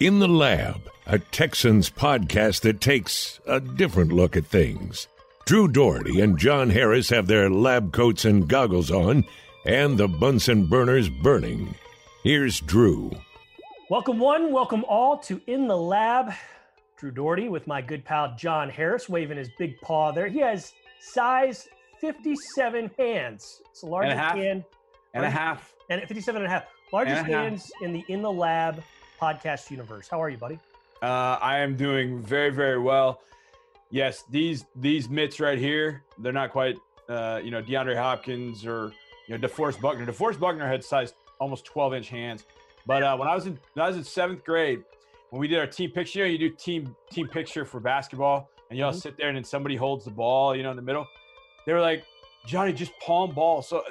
In the Lab, a Texans podcast that takes a different look at things. Drew Doherty and John Harris have their lab coats and goggles on, and the Bunsen burners burning. Here's Drew. Welcome, one, welcome all to In the Lab. Drew Doherty with my good pal John Harris waving his big paw there. He has size 57 hands. It's the largest and a half. hand. And a half. And 57 and a half. Largest And a half. hands in the In the Lab podcast universe. How are you, buddy? Uh, I am doing very, very well. Yes, these these mitts right here, they're not quite, uh, you know, DeAndre Hopkins or you know DeForest Buckner. DeForest Buckner had size almost 12 inch hands. But uh, when I was in when I was in seventh grade, when we did our team picture, you, know, you do team team picture for basketball, and you all Mhm. sit there and then somebody holds the ball, you know, in the middle. They were like, Johnny, just palm ball. So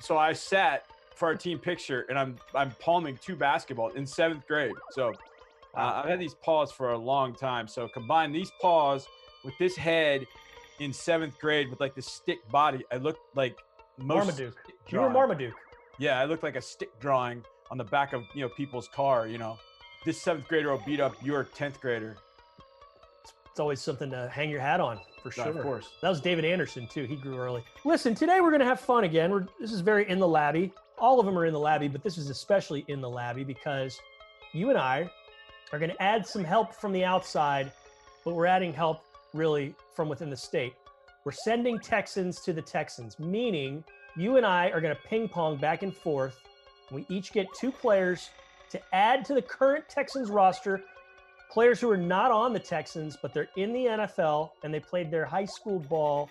so I sat for our team picture, and I'm I'm palming two basketball in seventh grade. So uh, I've had these paws for a long time. So combine these paws with this head in seventh grade with like the stick body. I looked like most Marmaduke. You were. Marmaduke. Yeah, I looked like a stick drawing on the back of you know people's car. You know, this seventh grader will beat up your tenth grader. It's always something to hang your hat on, for sure. of course. That was David Anderson too. He grew early. Listen, today we're gonna have fun again. We're this is very in the labby. All of them are in the labby, but this is especially in the labby because you and I are gonna add some help from the outside, but we're adding help really from within the state. We're sending Texans to the Texans, meaning you and I are gonna ping pong back and forth. We each get two players to add to the current Texans roster players who are not on the Texans, but they're in the NFL and they played their high school ball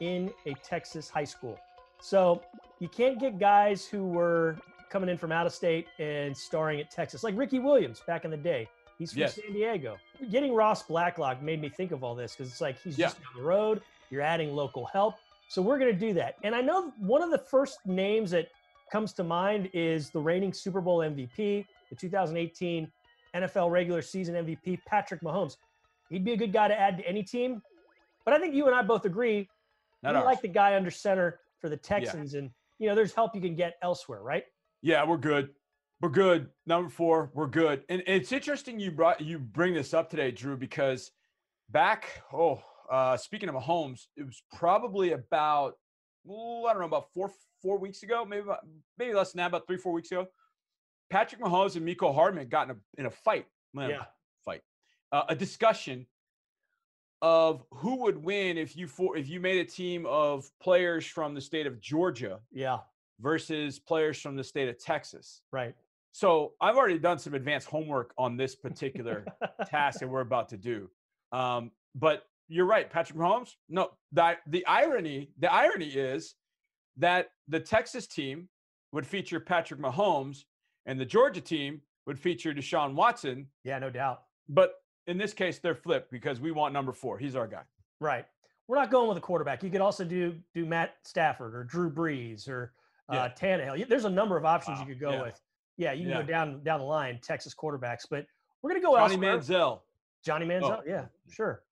in a Texas high school. So you can't get guys who were coming in from out of state and starring at Texas, like Ricky Williams back in the day. He's from Yes. San Diego. Getting Ross Blacklock made me think of all this because it's like he's Yeah. just down the road. You're adding local help. So we're going to do that. And I know one of the first names that comes to mind is the reigning Super Bowl MVP, the 2018 NFL regular season MVP, Patrick Mahomes. He'd be a good guy to add to any team. But I think you and I both agree Not we ours. like the guy under center for the Texans. And, you know, there's help you can get elsewhere, right? Yeah, we're good. We're good. Number four, we're good. And it's interesting you brought you bring this up today, Drew, because back, oh, uh, speaking of Mahomes, it was probably about oh, I don't know about four four weeks ago, maybe about, maybe less than that, about three four weeks ago. Patrick Mahomes and Mecole Hardman got in a in a fight. Man, Yeah. fight. Uh, a discussion of who would win if you for if you made a team of players from the state of Georgia Yeah, versus players from the state of Texas. right. So I've already done some advanced homework on this particular task that we're about to do. Um, but you're right, Patrick Mahomes. No, the, the irony, the irony is that the Texas team would feature Patrick Mahomes and the Georgia team would feature Deshaun Watson. yeah, no doubt. But in this case, they're flipped because we want number four. He's our guy. Right. We're not going with a quarterback. You could also do do Matt Stafford or Drew Brees or uh, Yeah. Tannehill. There's a number of options Wow, you could go yeah. with. Yeah, you can Yeah. go down down the line, Texas quarterbacks, but we're gonna go elsewhere. Johnny elsewhere. Manziel. Johnny Manziel. Yeah, sure.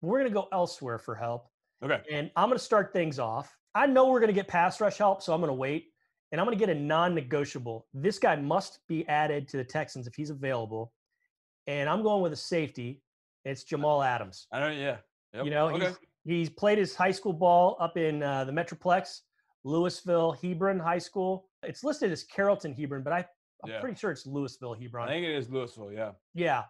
We're gonna go elsewhere for help, Okay. and I'm gonna start things off. I know we're gonna get pass rush help, so I'm gonna wait, and I'm gonna get a non-negotiable. This guy must be added to the Texans if he's available, and I'm going with a safety. It's Jamal Adams. I don't. Yeah. Yep. You know, okay. he's, he's played his high school ball up in uh, the Metroplex, Lewisville Hebron High School. It's listed as Carrollton Hebron, but I, I'm Yeah. pretty sure it's Lewisville Hebron. I think it is Lewisville. Yeah. Yeah.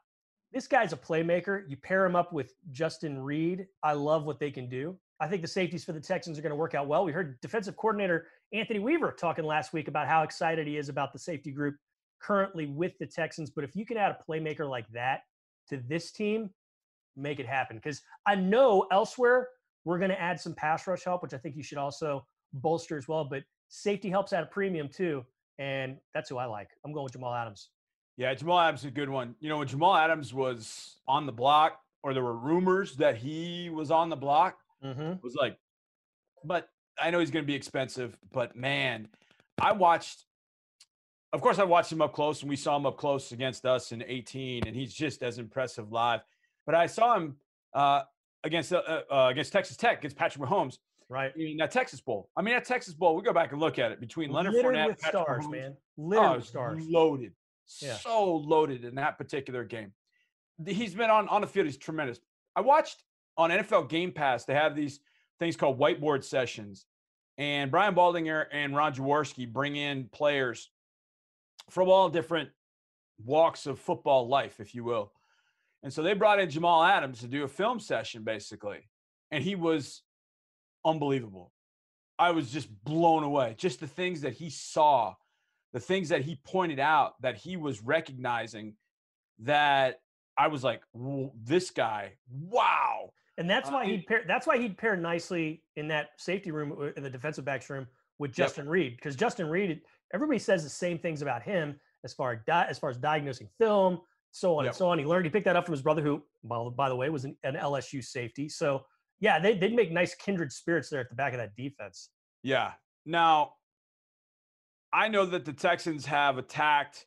This guy's a playmaker. You pair him up with Justin Reid. I love what they can do. I think the safeties for the Texans are going to work out well. We heard defensive coordinator Anthony Weaver talking last week about how excited he is about the safety group currently with the Texans. But if you can add a playmaker like that to this team, make it happen. Because I know elsewhere we're going to add some pass rush help, which I think you should also bolster as well. But safety helps at a premium too. And that's who I like. I'm going with Jamal Adams. Yeah, Jamal Adams is a good one. You know, when Jamal Adams was on the block, or there were rumors that he was on the block, Mm-hmm. it was like, but I know he's going to be expensive. But man, I watched. Of course, I watched him up close, and we saw him up close against us in 18, and he's just as impressive live. But I saw him uh, against uh, uh, against Texas Tech, against Patrick Mahomes Right. in that Texas Bowl. I mean, that Texas Bowl, we go back and look at it between Leonard Littered Fournette, with Patrick stars, Mahomes, man. Oh, Littered it with stars. loaded. Yeah. So loaded in that particular game. He's been on on the field. He's tremendous. I watched on NFL Game Pass. They have these things called whiteboard sessions, and Brian Baldinger and Ron Jaworski bring in players from all different walks of football life, if you will. And so they brought in Jamal Adams to do a film session, basically, and he was unbelievable. I was just blown away. Just the things that he saw, the things that he pointed out that he was recognizing that I was like, this guy, wow. And that's Uh, why it- he'd pair. That's why he'd pair nicely in that safety room uh, in the defensive backs room with Yep. Justin Reid because Justin Reid. Everybody says the same things about him as far as di- as far as diagnosing film, so on Yep. and so on. He learned. He picked that up from his brother, who, by, by the way, was an, an LSU safety. So yeah, they they'd make nice kindred spirits there at the back of that defense. Yeah. Now, I know that the Texans have attacked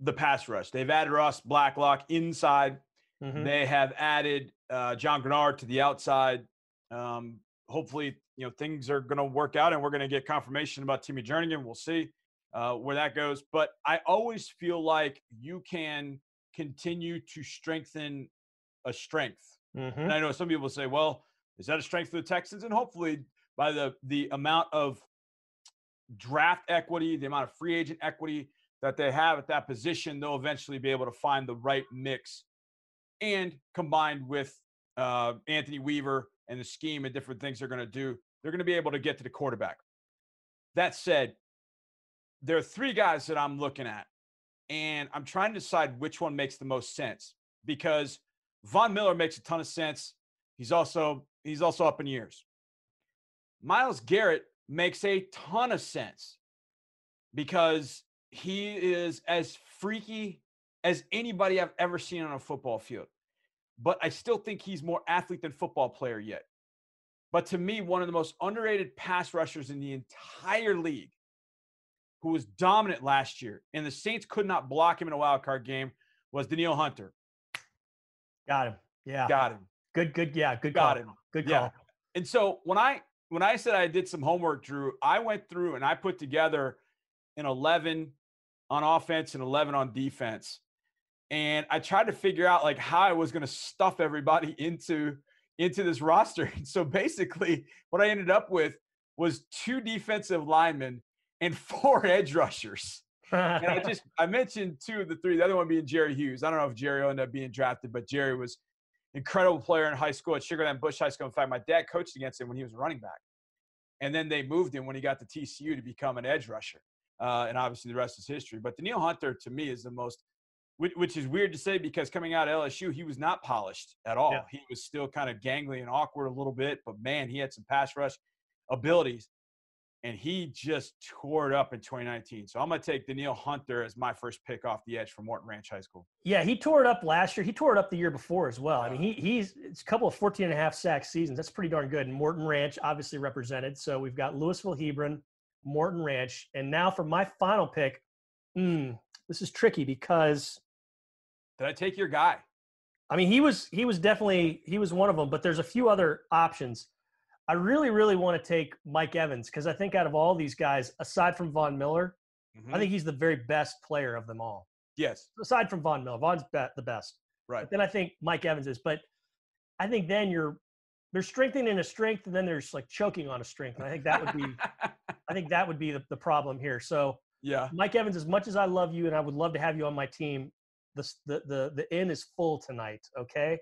the pass rush. They've added Ross Blacklock inside. Mhm. They have added uh, John Greenard to the outside. Um, hopefully, you know things are going to work out, and we're going to get confirmation about Timmy Jernigan. We'll see uh, where that goes. But I always feel like you can continue to strengthen a strength. Mhm. And I know some people say, "Well, is that a strength for the Texans?" And hopefully, by the the amount of draft equity, the amount of free agent equity that they have at that position, they'll eventually be able to find the right mix. And combined with uh, Anthony Weaver and the scheme and different things they're going to do, they're going to be able to get to the quarterback. That said, there are three guys that I'm looking at, and I'm trying to decide which one makes the most sense because Von Miller makes a ton of sense. He's also he's also up in years. Myles Garrett makes a ton of sense because he is as freaky as anybody I've ever seen on a football field. But I still think he's more athlete than football player yet. But to me, one of the most underrated pass rushers in the entire league, who was dominant last year, and the Saints could not block him in a wild card game, was Danielle Hunter. Got him. Yeah. Got him. Good. Good. Yeah. Good Got call. him. Good Yeah. call. And so when I when I said I did some homework, Drew, I went through and I put together an 11 on offense and 11 on defense. And I tried to figure out like how I was going to stuff everybody into into this roster. And so basically what I ended up with was two defensive linemen and four edge rushers. And I just I mentioned two of the three, the other one being Jerry Hughes. I don't know if Jerry will end up being drafted, but Jerry was incredible player in high school at Sugarland Bush High School. In fact, my dad coached against him when he was a running back. And then they moved him when he got to TCU to become an edge rusher. Uh, and obviously the rest is history. But Danielle Hunter to me is the most, which, which is weird to say because coming out of LSU, he was not polished at all. Yeah. He was still kind of gangly and awkward a little bit, but man, he had some pass rush abilities. And he just tore it up in 2019. So I'm going to take Danielle Hunter as my first pick off the edge from Morton Ranch High School. Yeah, he tore it up last year. He tore it up the year before as well. I mean, he he's it's a couple of 14 and a half sack seasons. That's pretty darn good. And Morton Ranch obviously represented. So we've got Lewisville Hebron, Morton Ranch, and now for my final pick, mm, this is tricky because Did I take your guy? I mean he was he was definitely he was one of them, but there's a few other options. I really really want to take Mike Evans because I think out of all these guys, aside from Von Miller, Mm-hmm. I think he's the very best player of them all. yes. Aside from Von Miller, Von's be- the best. Right. But then I think Mike Evans is. But I think then you're they're strengthening a strength, and then there's like choking on a strength. And I think that would be I think that would be the, the problem here. So yeah. Mike Evans, as much as I love you and I would love to have you on my team, the the the, the inn is full tonight. Okay.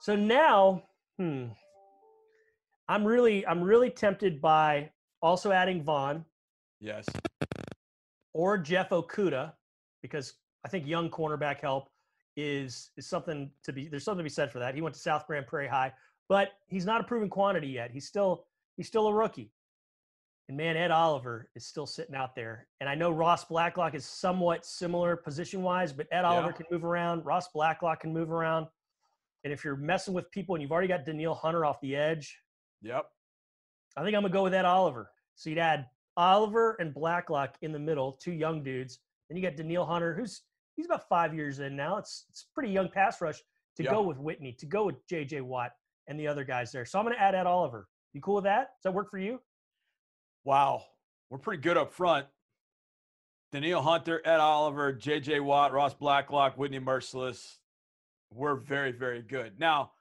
So now, hmm, I'm really I'm really tempted by also adding Von Yes. or Jeff Okudah because I think young cornerback help is is something to be there's something to be said for that. He went to South Grand Prairie High, but he's not a proven quantity yet. He's still he's still a rookie. And man, Ed Oliver is still sitting out there. And I know Ross Blacklock is somewhat similar position wise, but Ed Oliver Yeah. can move around. Ross Blacklock can move around. And if you're messing with people and you've already got Danielle Hunter off the edge, Yep. I think I'm gonna go with Ed Oliver. So you'd add Oliver and Blacklock in the middle, two young dudes. Then you got Danielle Hunter, who's he's about five years in now. It's it's pretty young pass rush to Yeah. go with Whitney, to go with JJ Watt and the other guys there. So I'm gonna add Ed Oliver. You cool with that? Does that work for you? Wow. We're pretty good up front. Danielle Hunter, Ed Oliver, J.J. Watt, Ross Blacklock, Whitney Mercilus were very, very good. Now,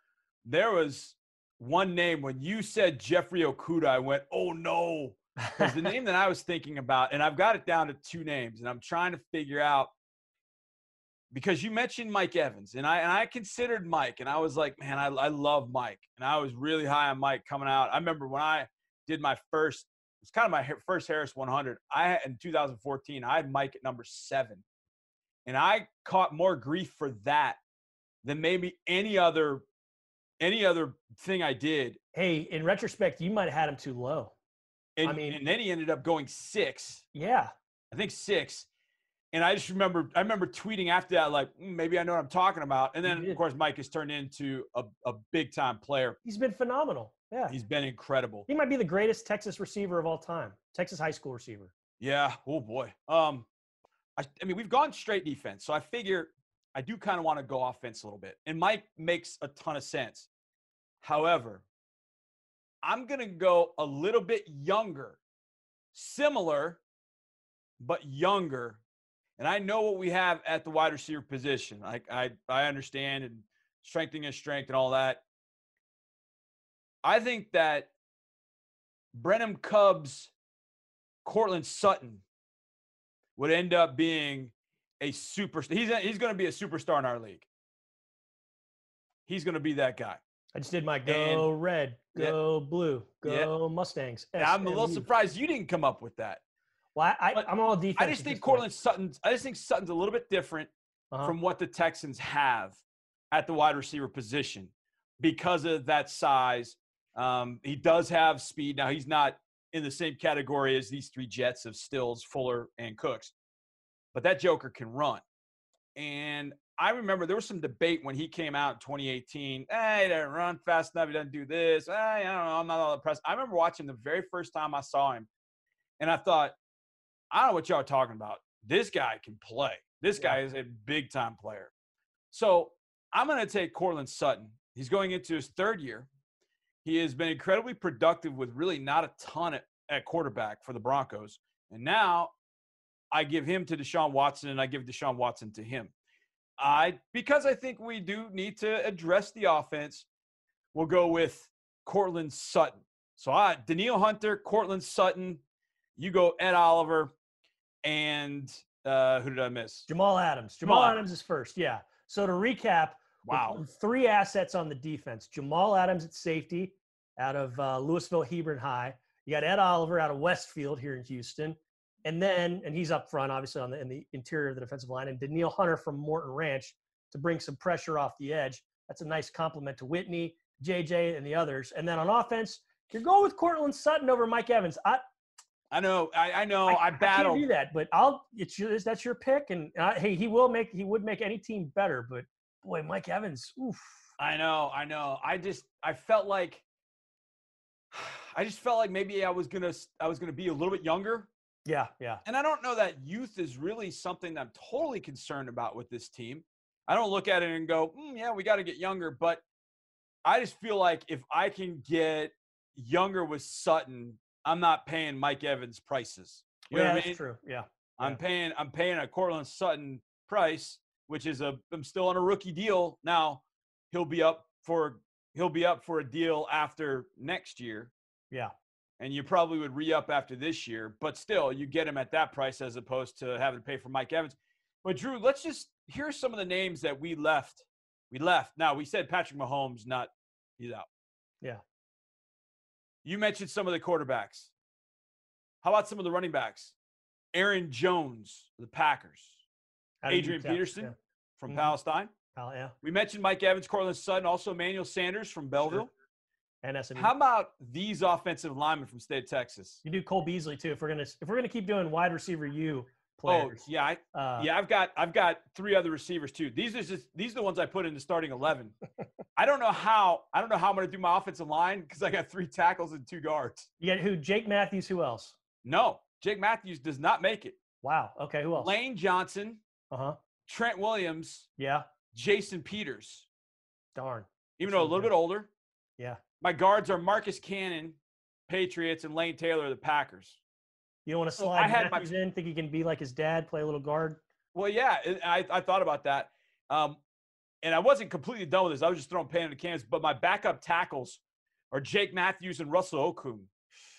there was one name when you said Jeffrey Okudah, I went, oh no. Because the name that I was thinking about, and I've got it down to two names, and I'm trying to figure out because you mentioned Mike Evans, and I and I considered Mike, and I was like, man, I, I love Mike, and I was really high on Mike coming out. I remember when I did my first, it's kind of my first Harris 100. I in 2014, I had Mike at number seven, and I caught more grief for that than maybe any other any other thing I did. Hey, in retrospect, you might have had him too low. And, I mean, and then he ended up going six. Yeah, I think six. And I just remember, I remember tweeting after that, like, mm, maybe I know what I'm talking about. And then, of course, Mike has turned into a, a big time player. He's been phenomenal. Yeah. He's been incredible. He might be the greatest Texas receiver of all time, Texas high school receiver. Yeah. Oh, boy. Um, I, I mean, we've gone straight defense. So I figure I do kind of want to go offense a little bit. And Mike makes a ton of sense. However, I'm going to go a little bit younger, similar, but younger and I know what we have at the wide receiver position. I I, I understand and strengthening his strength and all that. I think that Brenham Cubs, Courtland Sutton would end up being a superstar. He's, he's going to be a superstar in our league. He's going to be that guy. I just did my go and, red, go yeah, blue, go yeah. Mustangs. I'm a little surprised you didn't come up with that. Well, I, am all defense. I just think Courtland Sutton. I just think Sutton's a little bit different uh-huh. from what the Texans have at the wide receiver position because of that size. Um, he does have speed. Now he's not in the same category as these three Jets of Stills, Fuller, and Cooks, but that Joker can run. And I remember there was some debate when he came out in 2018. Hey, he doesn't run fast enough. He doesn't do this. Hey, I don't know. I'm not all impressed. I remember watching the very first time I saw him, and I thought, I don't know what y'all are talking about. This guy can play. This guy is a big time player. So I'm going to take Courtland Sutton. He's going into his third year. He has been incredibly productive with really not a ton at, at quarterback for the Broncos. And now I give him to Deshaun Watson and I give Deshaun Watson to him. I because I think we do need to address the offense. We'll go with Courtland Sutton. So I Danielle Hunter, Courtland Sutton, you go Ed Oliver, and uh, who did I miss? Jamal Adams. Jamal, Jamal Adams is first. Yeah. So to recap, wow, three assets on the defense. Jamal Adams at safety out of uh, Lewisville Hebron High. You got Ed Oliver out of Westfield here in Houston. And then, and he's up front, obviously, on the in the interior of the defensive line, and Danielle Hunter from Morton Ranch to bring some pressure off the edge. That's a nice compliment to Whitney, JJ, and the others. And then on offense, you're going with Courtland Sutton over Mike Evans. I, I know, I, I know, I, I battle. I can't do that, but I'll. It's your, that's your pick, and uh, hey, he will make, he would make any team better. But boy, Mike Evans, oof. I know, I know. I just, I felt like, I just felt like maybe I was gonna, I was gonna be a little bit younger. Yeah, yeah. And I don't know that youth is really something that I'm totally concerned about with this team. I don't look at it and go, mm, yeah, we got to get younger, but I just feel like if I can get younger with Sutton I'm not paying Mike Evans prices. You yeah, that's I mean? true. Yeah. I'm yeah. paying I'm paying a Courtland Sutton price, which is a I'm still on a rookie deal. Now he'll be up for he'll be up for a deal after next year. Yeah. And you probably would re-up after this year, but still you get him at that price as opposed to having to pay for Mike Evans. But Drew, let's just here's some of the names that we left. We left. Now we said Patrick Mahomes, not he's out. Yeah. You mentioned some of the quarterbacks. How about some of the running backs? Aaron Jones, the Packers. Adrian Peterson yeah. from mm-hmm. Palestine. Oh, yeah. We mentioned Mike Evans, Courtland Sutton, also Emmanuel Sanders from Bellville. Sure. And SMU. How about these offensive linemen from State of Texas? You do Cole Beasley too. If we're gonna if we're gonna keep doing wide receiver, you Oh, players. Oh yeah, I, uh, yeah. I've got I've got three other receivers too. These are just these are the ones I put in the starting eleven. I don't know how I don't know how I'm going to do my offensive line because I got three tackles and two guards. You got who? Jake Matthews. Who else? No, Jake Matthews does not make it. Wow. Okay. Who else? Lane Johnson. Uh huh. Trent Williams. Yeah. Jason Peters. Darn. Even though a little good. bit older. Yeah. My guards are Marcus Cannon, Patriots, and Lane Taylor, the Packers. You don't want to So slide I had my- Matthews in, think he can be like his dad, play a little guard. Well, yeah, I, I thought about that. Um, and I wasn't completely done with this. I was just throwing pan in the cans. But my backup tackles are Jake Matthews and Russell Okung.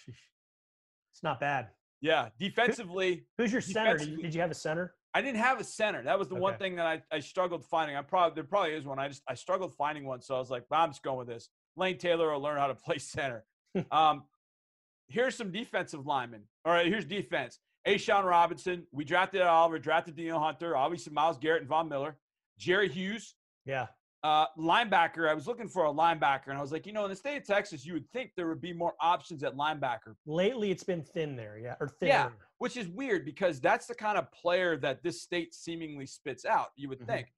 It's not bad. Yeah, defensively, Who's your center? Did you, did you have a center? I didn't have a center. That was the one thing that I, I struggled finding. I probably there probably is one. I just I struggled finding one. So I was like, well, I'm just going with this. Lane Taylor will learn how to play center. um, here's some defensive linemen. All right, here's defense. A'Shawn Robinson. We drafted Oliver, drafted Danielle Hunter, obviously Myles Garrett and Von Miller. Jerry Hughes, Yeah. uh, linebacker. I was looking for a linebacker, and I was like, you know, in the state of Texas, you would think there would be more options at linebacker, Lately, it's been thin there. Yeah. Or thinner. Yeah. which is weird because that's the kind of player that this state seemingly spits out. You would Mhm. think.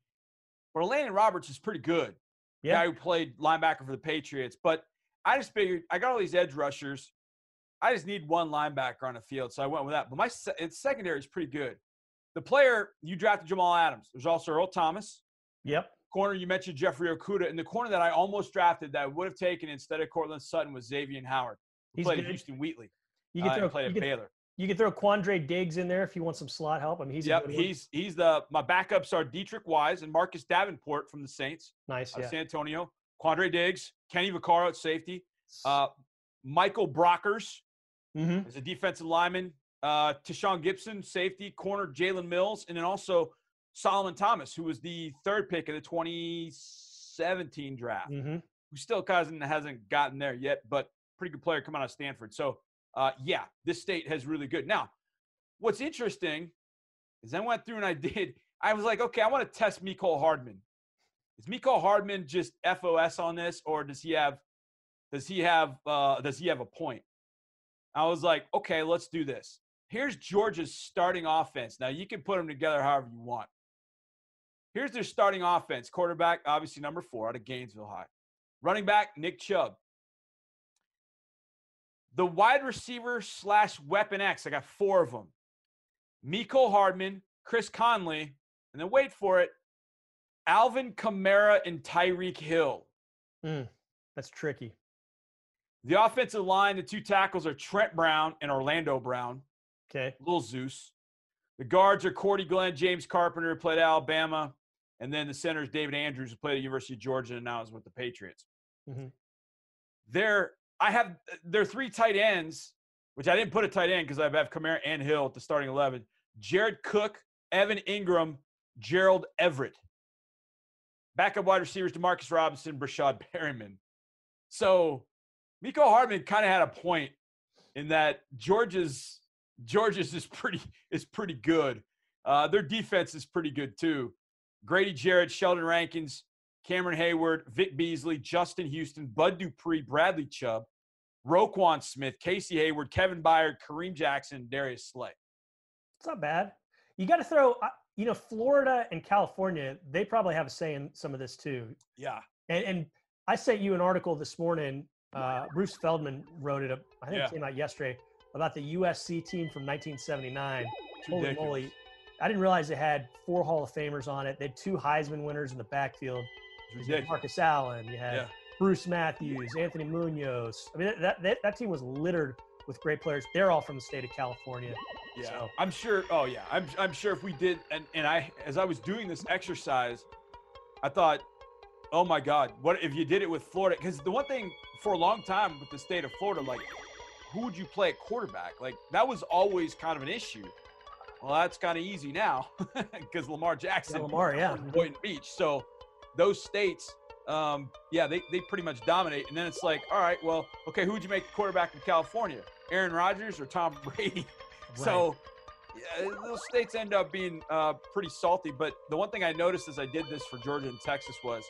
But Landon Roberts is pretty good. Yeah. Guy who played linebacker for the Patriots. But I just figured I got all these edge rushers. I just need one linebacker on the field, so I went with that. But my se- secondary is pretty good. The player you drafted Jamal Adams. There's also Earl Thomas. Yep. corner you mentioned Jeffrey Okudah, and the corner that I almost drafted that I would have taken instead of Courtland Sutton was Xavien Howard. Who He's played at. Houston Wheatley. You uh, can and throw. played You at Baylor. You can throw Quandre Diggs in there if you want some slot help. I mean, he's Yep, he's he's the my backups are Deatrich Wise and Marcus Davenport from the Saints nice. Yeah. San Antonio. Quandre Diggs, Kenny Vaccaro at safety, uh, Michael Brockers mm-hmm. is a defensive lineman, uh, Tashaun Gipson, safety, corner Jalen Mills, and then also Solomon Thomas, who was the third pick of the 2017 draft. Mm-hmm. who still hasn't hasn't gotten there yet, but pretty good player coming out of Stanford. So uh, yeah, this state has really good. Now, what's interesting is I went through and I did. I was like, okay, I want to test Mecole Hardman. Is Mecole Hardman just FOS on this, or does he have does he have uh, does he have a point? I was like, okay, let's do this. Here's Georgia's starting offense. Now you can put them together however you want. Here's their starting offense. Quarterback, obviously number four out of Gainesville High. Running back, Nick Chubb. The wide receiver slash weapon X, I got four of them. Mecole Hardman, Chris Conley, and then wait for it, Alvin Kamara and Tyreek Hill. Mm, that's tricky. The offensive line, the two tackles are Trent Brown and Orlando Brown, Okay. Little Zeus. The guards are Cordy Glenn, James Carpenter, who played Alabama, and then the center is David Andrews, who played at the University of Georgia and now is with the Patriots. Mhm. They're I have their three tight ends, which I didn't put a tight end because I have Kamara and Hill at the starting eleven. Jared Cook, Evan Engram, Gerald Everett. Backup wide receivers Demarcus Robinson, Breshad Perriman. So Mecole Hardman kind of had a point in that Georgia's Georgia's is pretty is pretty good. Uh, their defense is pretty good too. Grady Jarrett, Sheldon Rankins, Cameron Heyward, Vic Beasley, Justin Houston, Bud Dupree, Bradley Chubb, Roquan Smith, Casey Hayward, Kevin Byard, Kareem Jackson, Darius Slay. It's not bad. You got to throw. uh, You know, Florida and California, they probably have a say in some of this too. Yeah. And, and I sent you an article this morning. Uh, Bruce Feldman wrote it. Up, I think Yeah. it came out yesterday about the USC team from 1979. It's Holy ridiculous. moly! I didn't realize they had four Hall of Famers on it. They had two Heisman winners in the backfield. It's You had. Marcus Allen. You had Yeah. Bruce Matthews, Anthony Munoz. I mean, that, that that team was littered with great players. They're all from the state of California. Yeah, So- I'm sure. Oh yeah, I'm I'm sure if we did, and and I as I was doing this exercise, I thought, oh my God, what if you did it with Florida? Because the one thing for a long time with the state of Florida, like, who would you play at quarterback? Like that was always kind of an issue. Well, that's kind of easy now because Lamar Jackson, Yeah, Lamar, yeah. Boynton Beach. So those states, um, yeah, they, they pretty much dominate. And then it's like, all right, well, okay, who would you make the quarterback in California? Aaron Rodgers or Tom Brady? So yeah, those states end up being uh, pretty salty. But the one thing I noticed as I did this for Georgia and Texas was,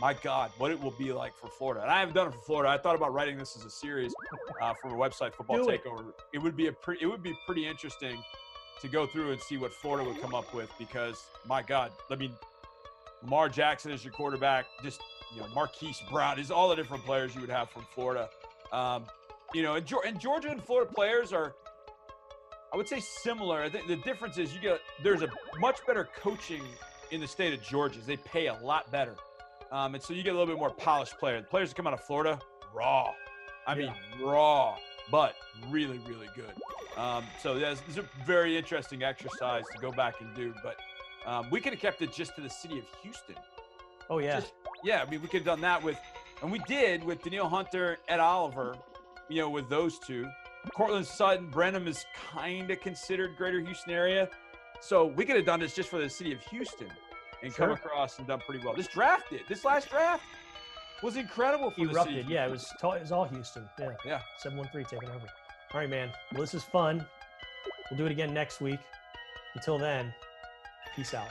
my God, what it will be like for Florida. And I haven't done it for Florida. I thought about writing this as a series uh, for a website, Football Do. Takeover. It would be a pretty, it would be pretty interesting to go through and see what Florida would come up with because, my God, I mean, Lamar Jackson is your quarterback. Just you know, Marquise Brown is all the different players you would have from Florida. Um, you know, and, and Georgia and Florida players are, I would say, similar. I think the difference is you get there's a much better coaching in the state of Georgia. They pay a lot better, um, and so you get a little bit more polished player. The players that come out of Florida, raw. I mean, raw, but really, really good. Um, so yeah, it's a very interesting exercise to go back and do. But um, we could have kept it just to the city of Houston. Oh yeah. Just- yeah, I mean, we could have done that with, and we did with Danielle Hunter, Ed Oliver, you know, with those two. Courtland Sutton, Brenham is kind of considered Greater Houston area. So we could have done this just for the city of Houston and come across and done pretty well. This draft did. This last draft was incredible for the city. erupted. Yeah, it was to- it was all Houston. Yeah. Yeah. Seven one three taking over. All right, man. Well, this is fun. We'll do it again next week. Until then, peace out.